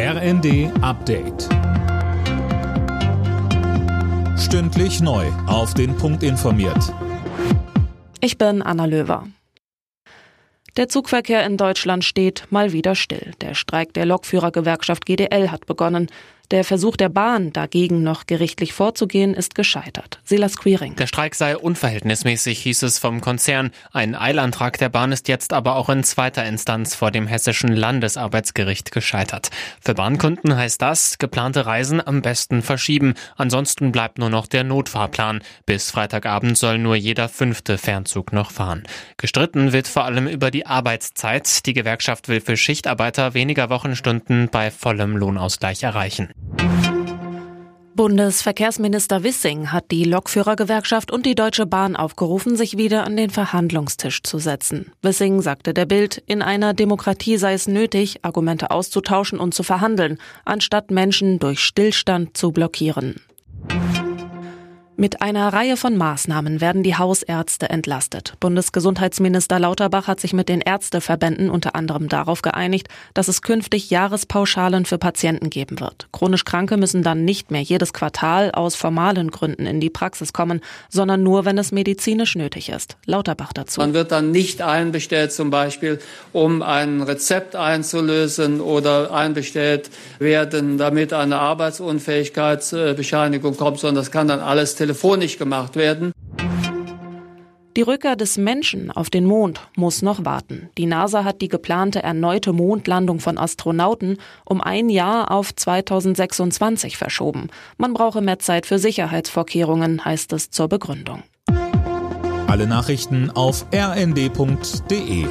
RND Update. Stündlich neu. Auf den Punkt informiert. Ich bin Anna Löwer. Der Zugverkehr in Deutschland steht mal wieder still. Der Streik der Lokführergewerkschaft GDL hat begonnen. Der Versuch der Bahn, dagegen noch gerichtlich vorzugehen, ist gescheitert. Silas Queering. Der Streik sei unverhältnismäßig, hieß es vom Konzern. Ein Eilantrag der Bahn ist jetzt aber auch in zweiter Instanz vor dem hessischen Landesarbeitsgericht gescheitert. Für Bahnkunden heißt das, geplante Reisen am besten verschieben. Ansonsten bleibt nur noch der Notfahrplan. Bis Freitagabend soll nur jeder fünfte Fernzug noch fahren. Gestritten wird vor allem über die Arbeitszeit. Die Gewerkschaft will für Schichtarbeiter weniger Wochenstunden bei vollem Lohnausgleich erreichen. Bundesverkehrsminister Wissing hat die Lokführergewerkschaft und die Deutsche Bahn aufgerufen, sich wieder an den Verhandlungstisch zu setzen. Wissing sagte der Bild, in einer Demokratie sei es nötig, Argumente auszutauschen und zu verhandeln, anstatt Menschen durch Stillstand zu blockieren. Mit einer Reihe von Maßnahmen werden die Hausärzte entlastet. Bundesgesundheitsminister Lauterbach hat sich mit den Ärzteverbänden unter anderem darauf geeinigt, dass es künftig Jahrespauschalen für Patienten geben wird. Chronisch Kranke müssen dann nicht mehr jedes Quartal aus formalen Gründen in die Praxis kommen, sondern nur, wenn es medizinisch nötig ist. Lauterbach dazu. Man wird dann nicht einbestellt, zum Beispiel, um ein Rezept einzulösen oder einbestellt werden, damit eine Arbeitsunfähigkeitsbescheinigung kommt, sondern das kann dann alles telefonisch gemacht werden. Die Rückkehr des Menschen auf den Mond muss noch warten. Die NASA hat die geplante erneute Mondlandung von Astronauten um ein Jahr auf 2026 verschoben. Man brauche mehr Zeit für Sicherheitsvorkehrungen, heißt es zur Begründung. Alle Nachrichten auf rnd.de